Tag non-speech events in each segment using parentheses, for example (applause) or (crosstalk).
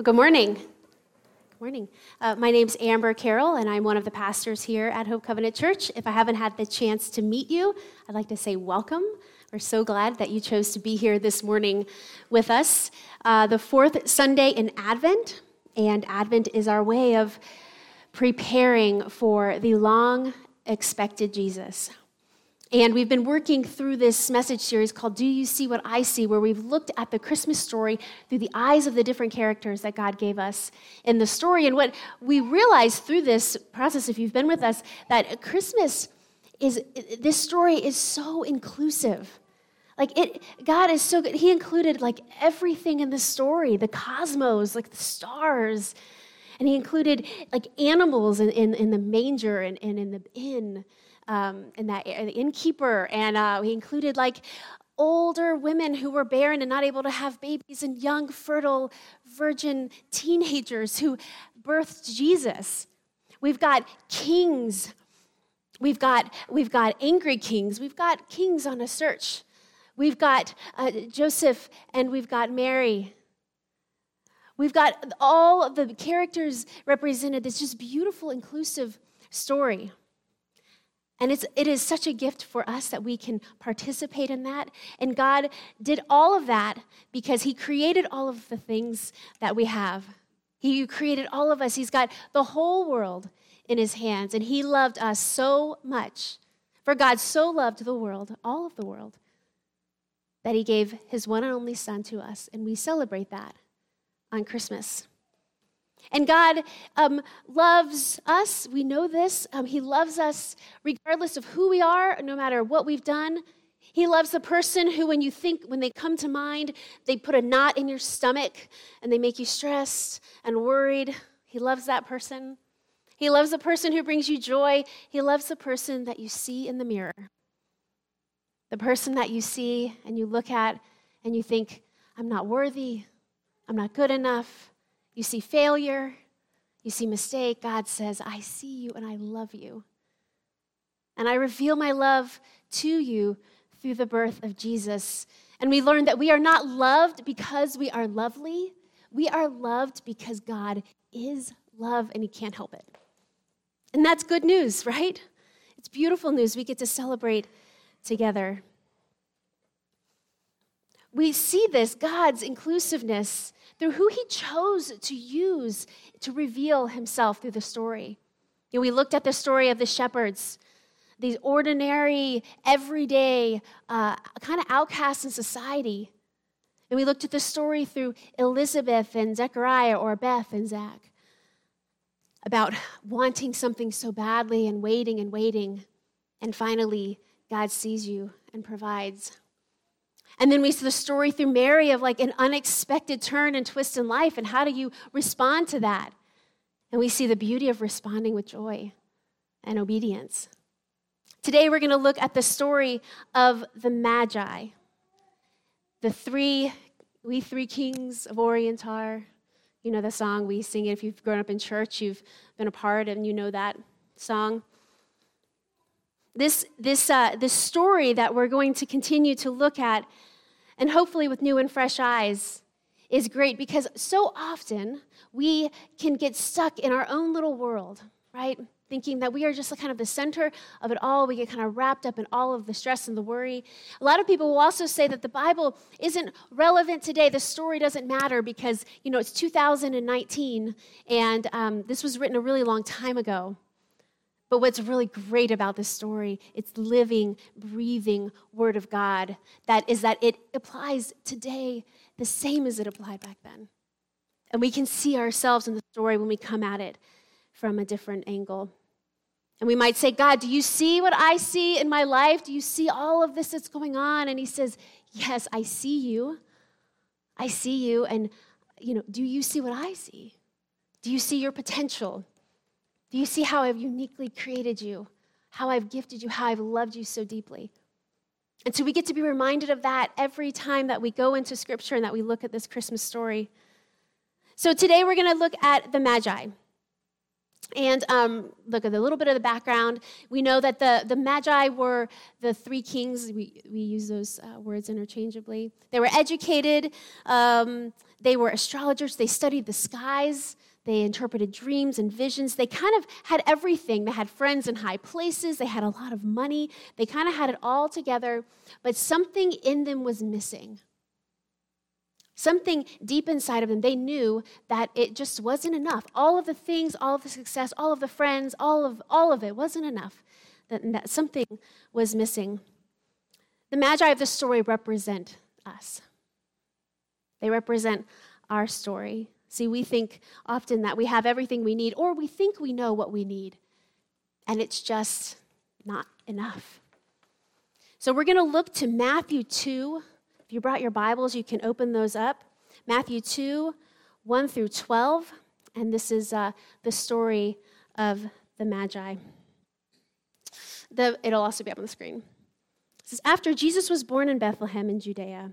Well, good morning. Good morning. Uh, my name's Amber Carroll, and I'm one of the pastors here at Hope Covenant Church. If I haven't had the chance to meet you, I'd like to say welcome. We're so glad that you chose to be here this morning with us. Uh, the fourth Sunday in Advent, and Advent is our way of preparing for the long expected Jesus. And we've been working through this message series called Do You See What I See, where we've looked at the Christmas story through the eyes of the different characters that God gave us in the story. And what we realized through this process, if you've been with us, that Christmas is, this story is so inclusive. Like it, God is so good. He included like everything in the story, the cosmos, like the stars. And he included like animals in, in, in the manger and, and in the inn um, and that the innkeeper, and uh, he included like older women who were barren and not able to have babies, and young, fertile, virgin teenagers who birthed Jesus. We've got kings. We've got, we've got angry kings. We've got kings on a search. We've got uh, Joseph and we've got Mary. We've got all of the characters represented, this just beautiful, inclusive story. And it's, it is such a gift for us that we can participate in that. And God did all of that because He created all of the things that we have. He created all of us. He's got the whole world in His hands. And He loved us so much. For God so loved the world, all of the world, that He gave His one and only Son to us. And we celebrate that on Christmas. And God um, loves us. We know this. Um, he loves us regardless of who we are, no matter what we've done. He loves the person who, when you think, when they come to mind, they put a knot in your stomach and they make you stressed and worried. He loves that person. He loves the person who brings you joy. He loves the person that you see in the mirror. The person that you see and you look at and you think, I'm not worthy. I'm not good enough. You see failure, you see mistake. God says, I see you and I love you. And I reveal my love to you through the birth of Jesus. And we learn that we are not loved because we are lovely. We are loved because God is love and He can't help it. And that's good news, right? It's beautiful news. We get to celebrate together. We see this, God's inclusiveness, through who he chose to use to reveal himself through the story. You know, we looked at the story of the shepherds, these ordinary, everyday, uh, kind of outcasts in society. And we looked at the story through Elizabeth and Zechariah or Beth and Zach about wanting something so badly and waiting and waiting. And finally, God sees you and provides. And then we see the story through Mary of like an unexpected turn and twist in life, and how do you respond to that? And we see the beauty of responding with joy and obedience. Today, we're going to look at the story of the Magi, the three, we three kings of Orient are. You know the song, we sing it. If you've grown up in church, you've been a part, and you know that song. This, this, uh, this story that we're going to continue to look at and hopefully with new and fresh eyes, is great because so often we can get stuck in our own little world, right? Thinking that we are just kind of the center of it all. We get kind of wrapped up in all of the stress and the worry. A lot of people will also say that the Bible isn't relevant today. The story doesn't matter because, you know, it's 2019 and um, this was written a really long time ago. But what's really great about this story, it's living, breathing word of God, that is that it applies today the same as it applied back then. And we can see ourselves in the story when we come at it from a different angle. And we might say, God, do you see what I see in my life? Do you see all of this that's going on? And he says, Yes, I see you. I see you. And, you know, do you see what I see? Do you see your potential? Do you see how I've uniquely created you? How I've gifted you, how I've loved you so deeply? And so we get to be reminded of that every time that we go into scripture and that we look at this Christmas story. So today we're going to look at the Magi. And um, look at a little bit of the background. We know that the, the Magi were the three kings. We, we use those uh, words interchangeably. They were educated. Um, they were astrologers, they studied the skies, they interpreted dreams and visions. They kind of had everything. They had friends in high places, they had a lot of money, they kind of had it all together, but something in them was missing. Something deep inside of them, they knew that it just wasn't enough. All of the things, all of the success, all of the friends, all of, all of it wasn't enough. That, that something was missing. The Magi of the story represent us, they represent our story. See, we think often that we have everything we need, or we think we know what we need, and it's just not enough. So we're going to look to Matthew 2 if you brought your Bibles, you can open those up. Matthew 2, 1 through 12. And this is uh, the story of the Magi. The, it'll also be up on the screen. It says, After Jesus was born in Bethlehem in Judea,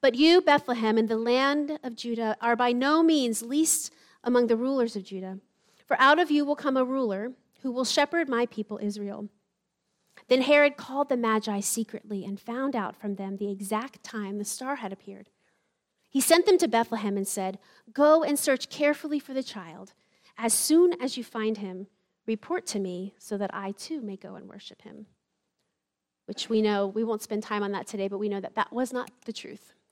But you, Bethlehem, in the land of Judah, are by no means least among the rulers of Judah, for out of you will come a ruler who will shepherd my people Israel. Then Herod called the Magi secretly and found out from them the exact time the star had appeared. He sent them to Bethlehem and said, Go and search carefully for the child. As soon as you find him, report to me so that I too may go and worship him. Which we know, we won't spend time on that today, but we know that that was not the truth.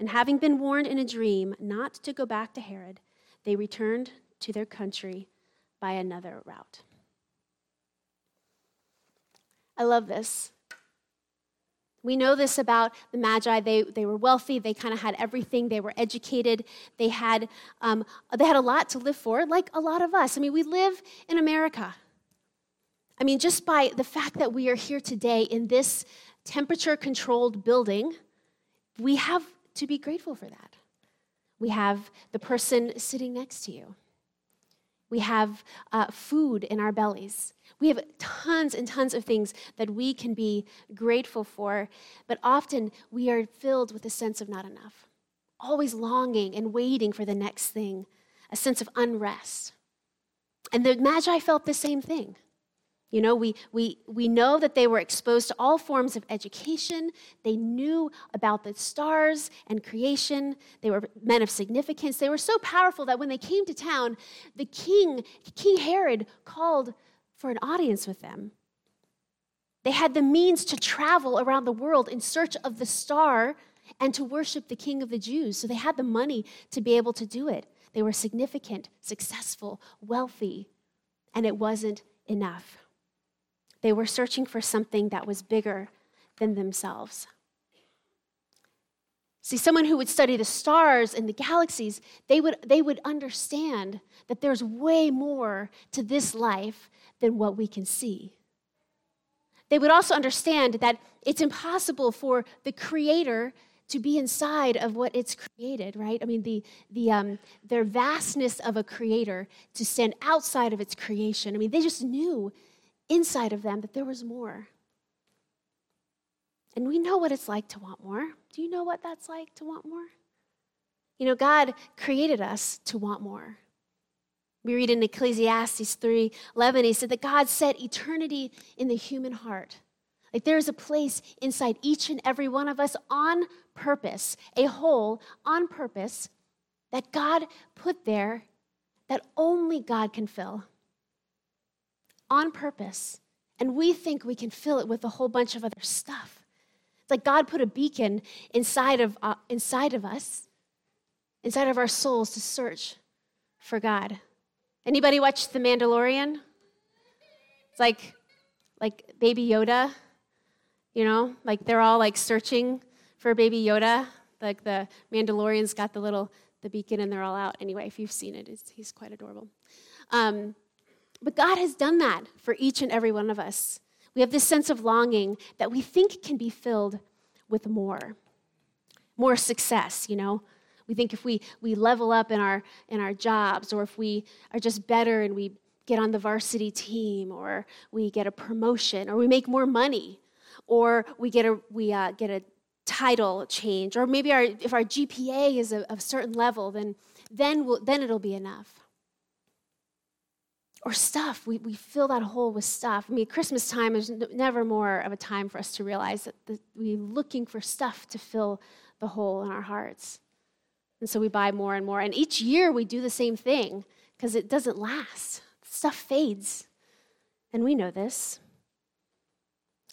And having been warned in a dream not to go back to Herod, they returned to their country by another route. I love this. We know this about the Magi. They, they were wealthy. They kind of had everything. They were educated. They had, um, they had a lot to live for, like a lot of us. I mean, we live in America. I mean, just by the fact that we are here today in this temperature controlled building, we have to be grateful for that. We have the person sitting next to you. We have uh, food in our bellies. We have tons and tons of things that we can be grateful for, but often we are filled with a sense of not enough, always longing and waiting for the next thing, a sense of unrest. And the Magi felt the same thing. You know, we, we, we know that they were exposed to all forms of education. They knew about the stars and creation. They were men of significance. They were so powerful that when they came to town, the king, King Herod, called for an audience with them. They had the means to travel around the world in search of the star and to worship the king of the Jews. So they had the money to be able to do it. They were significant, successful, wealthy, and it wasn't enough. They were searching for something that was bigger than themselves. See, someone who would study the stars and the galaxies, they would, they would understand that there's way more to this life than what we can see. They would also understand that it's impossible for the Creator to be inside of what it's created, right? I mean, the, the, um, their vastness of a creator to stand outside of its creation. I mean, they just knew inside of them that there was more. And we know what it's like to want more. Do you know what that's like to want more? You know, God created us to want more. We read in Ecclesiastes 3:11 he said that God set eternity in the human heart. Like there is a place inside each and every one of us on purpose, a hole on purpose that God put there that only God can fill. On purpose. And we think we can fill it with a whole bunch of other stuff. It's like God put a beacon inside of, uh, inside of us, inside of our souls to search for God. Anybody watch The Mandalorian? It's like like baby Yoda, you know, like they're all like searching for baby Yoda. Like the Mandalorian's got the little the beacon and they're all out. Anyway, if you've seen it, he's quite adorable. Um, but God has done that for each and every one of us. We have this sense of longing that we think can be filled with more, more success, you know. We think if we, we level up in our, in our jobs, or if we are just better and we get on the varsity team, or we get a promotion, or we make more money, or we get a, we, uh, get a title change, or maybe our, if our GPA is a, a certain level, then, then, we'll, then it'll be enough or stuff. We, we fill that hole with stuff. I mean, Christmas time is never more of a time for us to realize that the, we're looking for stuff to fill the hole in our hearts. And so we buy more and more. And each year we do the same thing because it doesn't last. Stuff fades. And we know this.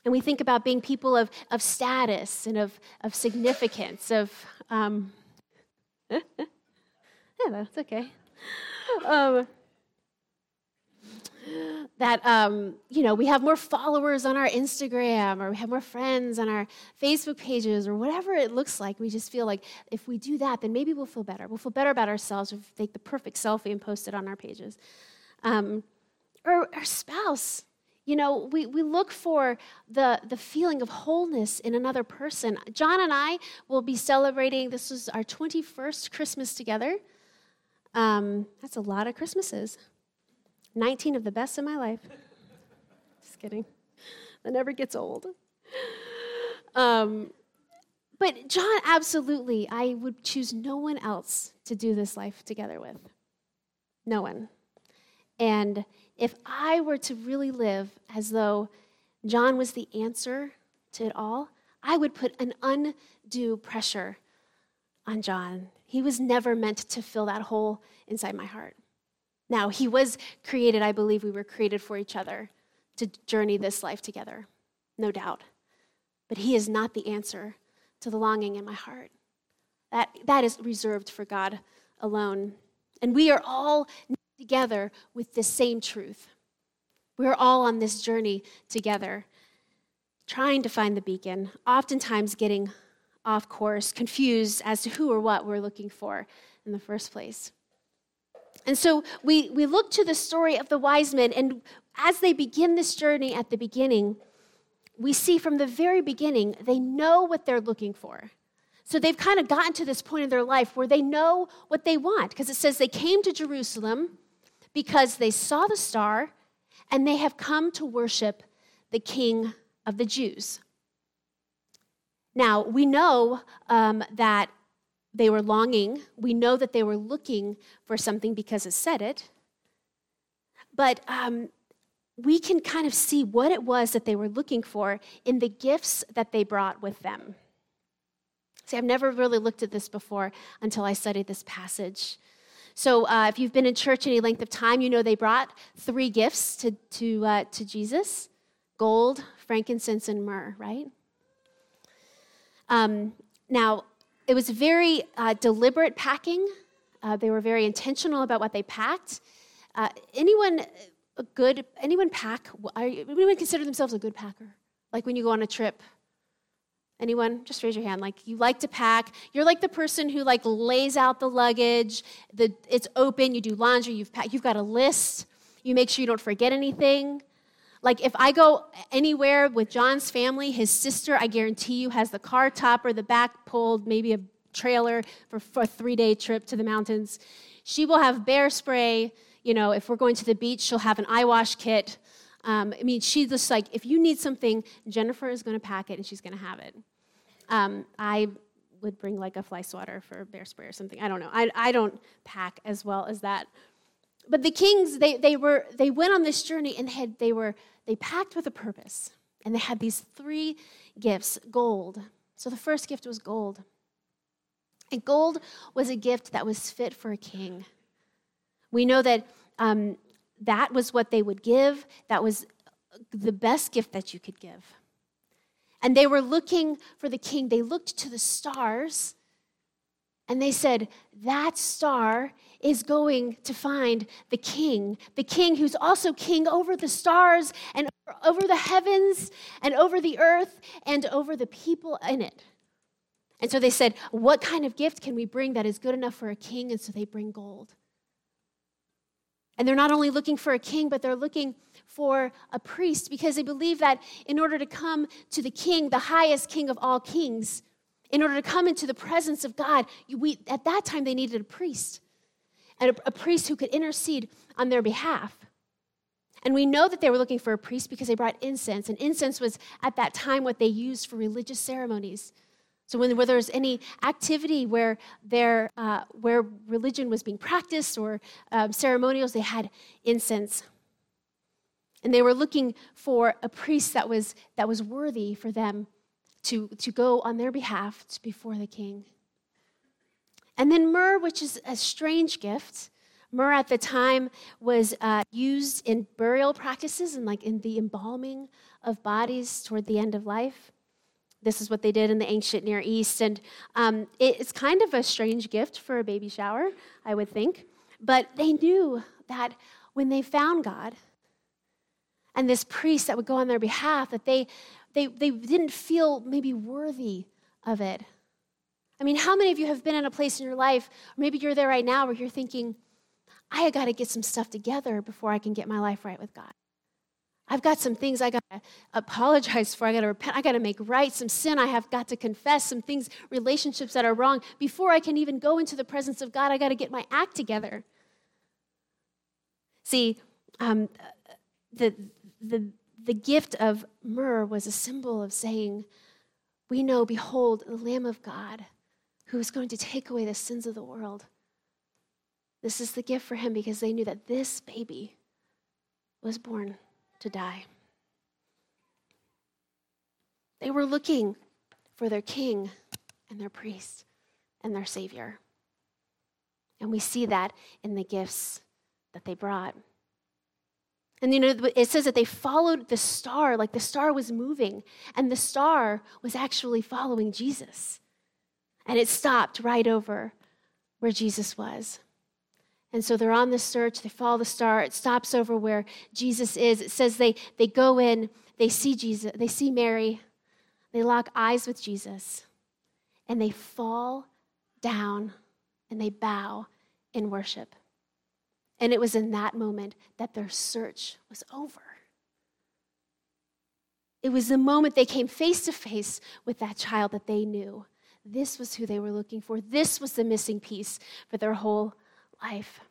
And we think about being people of, of status and of, of significance, of, um, (laughs) yeah, that's okay. Um, that um, you know we have more followers on our instagram or we have more friends on our facebook pages or whatever it looks like. We just feel like if we do that then maybe we'll feel better. We'll feel better about ourselves if we take the perfect selfie and post it on our pages. Um, or our spouse. You know we, we look for the, the feeling of wholeness in another person. John and i will be celebrating this is our 21st christmas together. Um, that's a lot of christmases 19 of the best in my life. Just kidding. That never gets old. Um, but John, absolutely, I would choose no one else to do this life together with. No one. And if I were to really live as though John was the answer to it all, I would put an undue pressure on John. He was never meant to fill that hole inside my heart. Now, he was created, I believe we were created for each other to journey this life together, no doubt. But he is not the answer to the longing in my heart. That, that is reserved for God alone. And we are all together with the same truth. We're all on this journey together, trying to find the beacon, oftentimes getting off course, confused as to who or what we're looking for in the first place. And so we, we look to the story of the wise men, and as they begin this journey at the beginning, we see from the very beginning, they know what they're looking for. So they've kind of gotten to this point in their life where they know what they want, because it says they came to Jerusalem because they saw the star and they have come to worship the King of the Jews. Now, we know um, that they were longing. We know that they were looking for something because it said it. But um, we can kind of see what it was that they were looking for in the gifts that they brought with them. See, I've never really looked at this before until I studied this passage. So, uh, if you've been in church any length of time, you know they brought three gifts to, to, uh, to Jesus gold, frankincense, and myrrh, right? Um, now, it was very uh, deliberate packing. Uh, they were very intentional about what they packed. Uh, anyone a good anyone pack? anyone consider themselves a good packer? Like when you go on a trip. Anyone? Just raise your hand. Like you like to pack. You're like the person who like lays out the luggage. The it's open. You do laundry. You've packed, you've got a list. You make sure you don't forget anything. Like if I go anywhere with John's family, his sister, I guarantee you, has the car top or the back pulled, maybe a trailer for, for a three day trip to the mountains. She will have bear spray. You know, if we're going to the beach, she'll have an eye wash kit. Um, I mean, she's just like, if you need something, Jennifer is going to pack it and she's going to have it. Um, I would bring like a fly swatter for bear spray or something. I don't know. I, I don't pack as well as that. But the kings, they, they, were, they went on this journey and had, they, were, they packed with a purpose. And they had these three gifts gold. So the first gift was gold. And gold was a gift that was fit for a king. We know that um, that was what they would give, that was the best gift that you could give. And they were looking for the king. They looked to the stars And they said, That star is going to find the king, the king who's also king over the stars and over the heavens and over the earth and over the people in it. And so they said, What kind of gift can we bring that is good enough for a king? And so they bring gold. And they're not only looking for a king, but they're looking for a priest because they believe that in order to come to the king, the highest king of all kings, in order to come into the presence of God, we, at that time they needed a priest, and a, a priest who could intercede on their behalf. And we know that they were looking for a priest because they brought incense, and incense was at that time what they used for religious ceremonies. So when there was any activity where there, uh, where religion was being practiced or um, ceremonials, they had incense. And they were looking for a priest that was, that was worthy for them to, to go on their behalf before the king. And then myrrh, which is a strange gift. Myrrh at the time was uh, used in burial practices and like in the embalming of bodies toward the end of life. This is what they did in the ancient Near East. And um, it's kind of a strange gift for a baby shower, I would think. But they knew that when they found God and this priest that would go on their behalf, that they they, they didn't feel maybe worthy of it. I mean, how many of you have been in a place in your life, or maybe you're there right now where you're thinking, I got to get some stuff together before I can get my life right with God. I've got some things I got to apologize for. I got to repent. I got to make right some sin. I have got to confess some things, relationships that are wrong. Before I can even go into the presence of God, I got to get my act together. See, um, the, the, the gift of myrrh was a symbol of saying, We know, behold, the Lamb of God who is going to take away the sins of the world. This is the gift for him because they knew that this baby was born to die. They were looking for their king and their priest and their savior. And we see that in the gifts that they brought. And you know, it says that they followed the star, like the star was moving, and the star was actually following Jesus. And it stopped right over where Jesus was. And so they're on the search, they follow the star, it stops over where Jesus is. It says they, they go in, they see Jesus, they see Mary, they lock eyes with Jesus, and they fall down and they bow in worship. And it was in that moment that their search was over. It was the moment they came face to face with that child that they knew. This was who they were looking for. This was the missing piece for their whole life.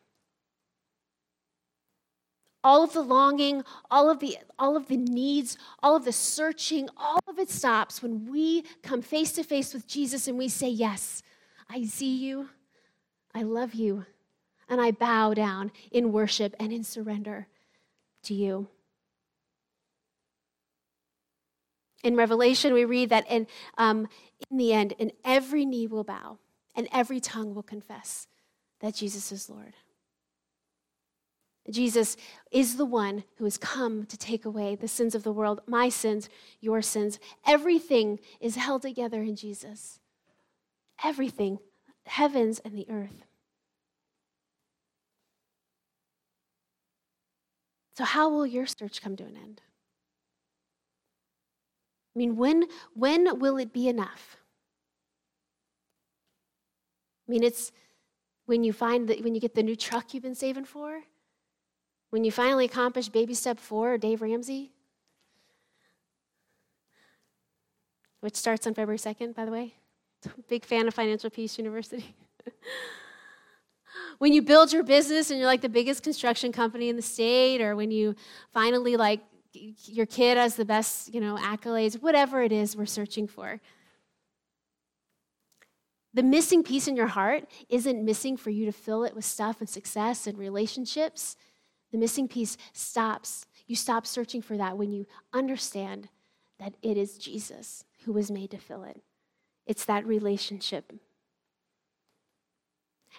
All of the longing, all of the, all of the needs, all of the searching, all of it stops when we come face to face with Jesus and we say, Yes, I see you. I love you and I bow down in worship and in surrender to you. In Revelation, we read that in, um, in the end, and every knee will bow and every tongue will confess that Jesus is Lord. Jesus is the one who has come to take away the sins of the world, my sins, your sins. Everything is held together in Jesus. Everything, heavens and the earth. So, how will your search come to an end? I mean, when, when will it be enough? I mean, it's when you find that when you get the new truck you've been saving for, when you finally accomplish baby step four, Dave Ramsey, which starts on February 2nd, by the way. (laughs) Big fan of Financial Peace University. (laughs) when you build your business and you're like the biggest construction company in the state, or when you finally like your kid has the best, you know, accolades, whatever it is we're searching for. The missing piece in your heart isn't missing for you to fill it with stuff and success and relationships. The missing piece stops. You stop searching for that when you understand that it is Jesus who was made to fill it. It's that relationship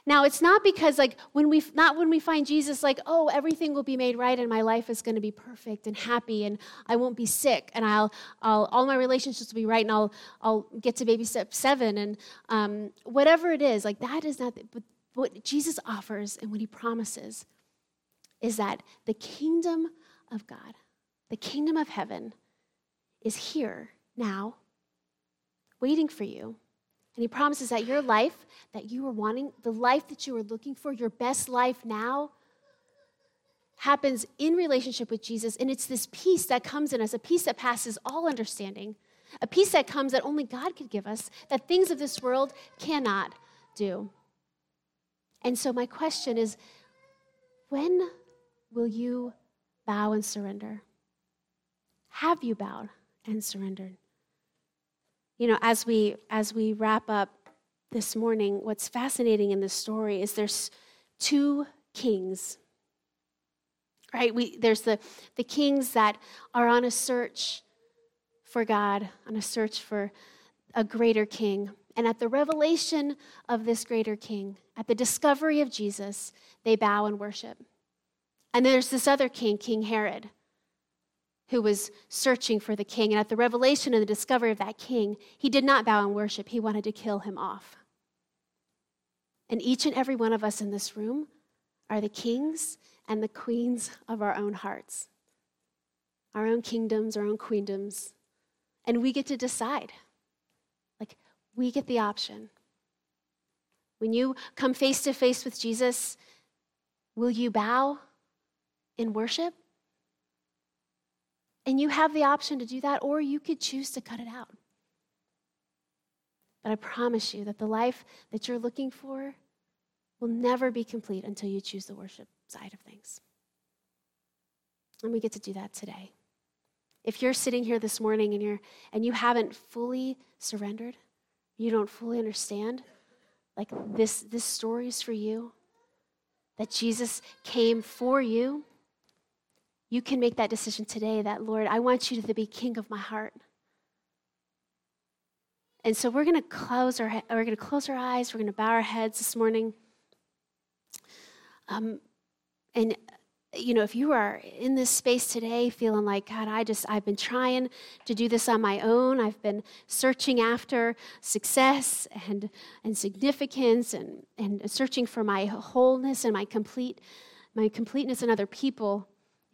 Now, it's not because, like, when we, not when we find Jesus, like, oh, everything will be made right and my life is going to be perfect and happy and I won't be sick and I'll, I'll, all my relationships will be right and I'll, I'll get to baby step seven. And um, whatever it is, like, that is not, the, but what Jesus offers and what he promises is that the kingdom of God, the kingdom of heaven, is here now, waiting for you and he promises that your life that you are wanting, the life that you are looking for, your best life now, happens in relationship with Jesus. And it's this peace that comes in us, a peace that passes all understanding, a peace that comes that only God could give us, that things of this world cannot do. And so, my question is when will you bow and surrender? Have you bowed and surrendered? You know, as we as we wrap up this morning, what's fascinating in this story is there's two kings. Right? We there's the the kings that are on a search for God, on a search for a greater king. And at the revelation of this greater king, at the discovery of Jesus, they bow and worship. And there's this other king, King Herod, who was searching for the king. And at the revelation and the discovery of that king, he did not bow in worship, he wanted to kill him off. And each and every one of us in this room are the kings and the queens of our own hearts, our own kingdoms, our own queendoms. And we get to decide. Like, we get the option. When you come face to face with Jesus, will you bow in worship? And you have the option to do that, or you could choose to cut it out. But I promise you that the life that you're looking for will never be complete until you choose the worship side of things. And we get to do that today. If you're sitting here this morning and you're and you haven't fully surrendered, you don't fully understand, like this this story is for you, that Jesus came for you you can make that decision today that, Lord, I want you to be king of my heart. And so we're going to close our we're going to close our eyes. We're going to bow our heads this morning. Um, and you know, if you are in this space today feeling like, God, I just, I've been trying to do this on my own. I've been searching after success and, and significance and, and searching for my wholeness and my complete, my completeness in other people.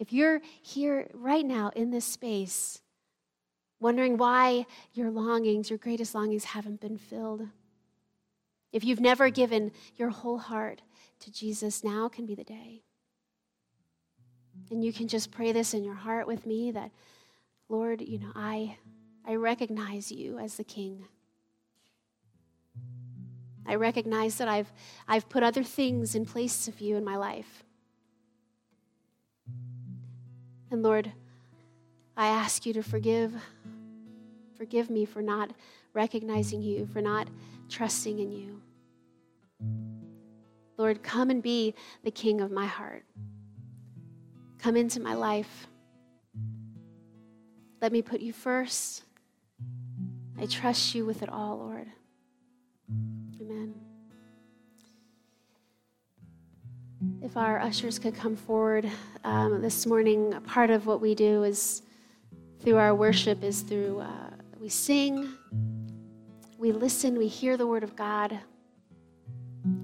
If you're here right now in this space, wondering why your longings, your greatest longings, haven't been filled, if you've never given your whole heart to Jesus, now can be the day. And you can just pray this in your heart with me that, Lord, you know, I, I recognize you as the King. I recognize that I've, I've put other things in place of you in my life. And Lord, I ask you to forgive. Forgive me for not recognizing you, for not trusting in you. Lord, come and be the king of my heart. Come into my life. Let me put you first. I trust you with it all, Lord. Amen. If our ushers could come forward um, this morning, part of what we do is through our worship is through uh, we sing, we listen, we hear the word of God,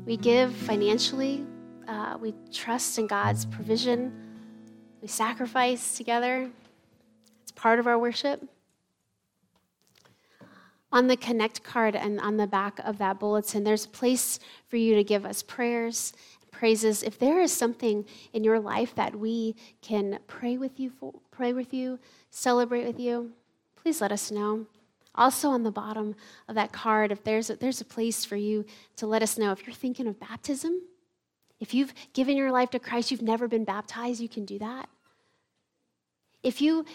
we give financially, uh, we trust in God's provision, we sacrifice together. It's part of our worship. On the Connect card and on the back of that bulletin, there's a place for you to give us prayers praises. If there is something in your life that we can pray with you, for, pray with you, celebrate with you, please let us know. Also, on the bottom of that card, if there's a, there's a place for you to let us know if you're thinking of baptism, if you've given your life to Christ, you've never been baptized, you can do that. If you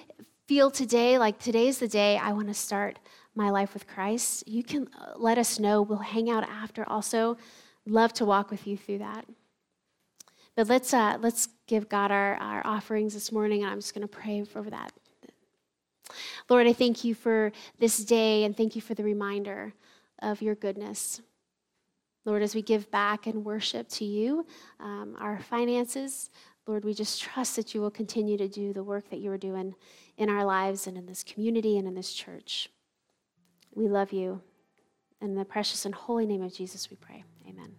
feel today like today's the day I want to start my life with Christ, you can uh, let us know. We'll hang out after also. Love to walk with you through that. But let's, uh, let's give God our, our offerings this morning, and I'm just going to pray over that. Lord, I thank you for this day, and thank you for the reminder of your goodness. Lord, as we give back and worship to you, um, our finances, Lord, we just trust that you will continue to do the work that you are doing in our lives and in this community and in this church. We love you. In the precious and holy name of Jesus, we pray. Amen.